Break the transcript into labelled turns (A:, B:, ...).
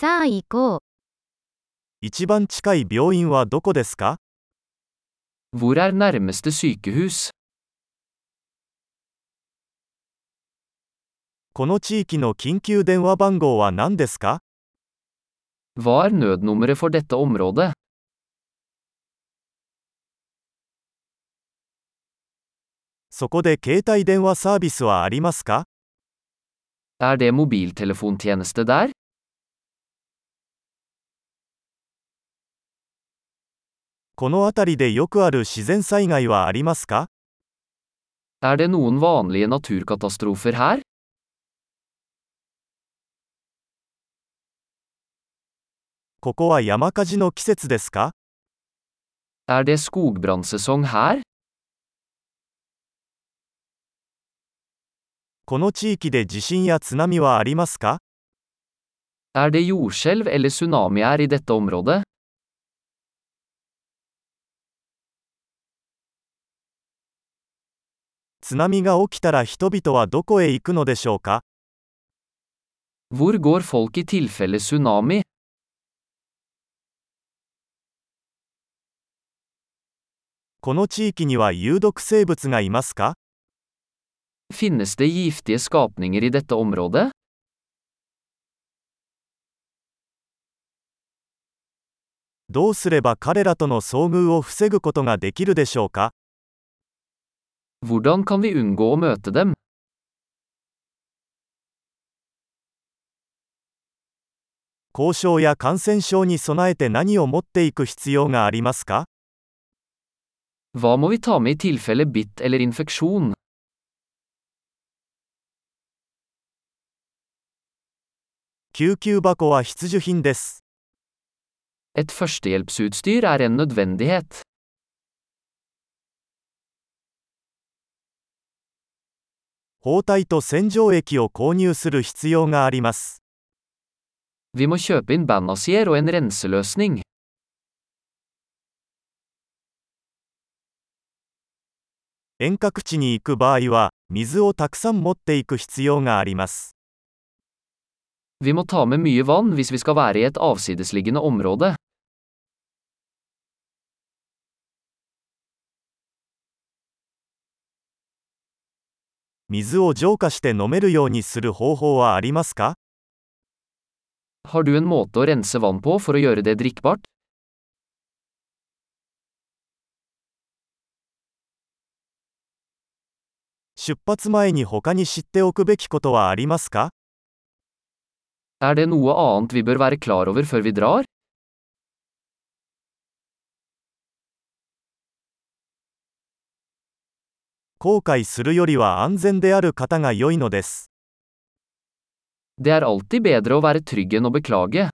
A: さあ行こう。
B: 一番近い病院はどこですか
C: Hvor er nærmeste sykehus?
B: この地域の緊急電話番号は何ですか
C: Hva er nødnummeret for dette området?
B: そこで携帯電話サービスはありますか
C: Er det mobiltelefontjeneste der?
B: この辺りでよくある自然災害はありますか
C: Er det noen vanlige naturkatastrofer her?
B: ここは山火事の季節ですか
C: Er det skogbrannsesong her?
B: この地域で地震や津波はありますか
C: Er det jordskjelv eller tsunami her i dette området?
B: 津波が起きたら人々はどこへ行くのでしょうか
C: Hvor går folk i tilfelle tsunami?
B: この地域には有毒生物がいますか
C: Finnes det giftige skapninger i dette området?
B: どうすれば彼らとの遭遇を防ぐことができるでしょうか
C: Hvordan kan vi unngå å møte dem?
B: 交渉や感染症に備えて何を持っていく必要がありますか
C: Hva må vi ta med i tilfelle bitt eller infeksjon?
B: 救急箱は必需品です。
C: Et førstehjelpsutstyr er en nødvendighet.
B: 包帯と洗浄液を購入する必要があります。
C: Vi må kjøpe inn bandasier og en renseløsning.
B: 遠隔地に行く場合は、水をたくさん持っていく必要があります。
C: Vi må ta med mye vann hvis vi skal være i et avsidesliggende område.
B: 水を浄化して飲めるようにする方法はありますか
C: Har du en måte å rense vann på for å gjøre det drikkbart?
B: 出発前に他に知っておくべきことはありますか
C: Er det noe annet vi bør være klar over før vi drar?
B: 後悔するよりは安全である方が良いのです。
C: Det er alltid bedre å være trygg enn å beklage.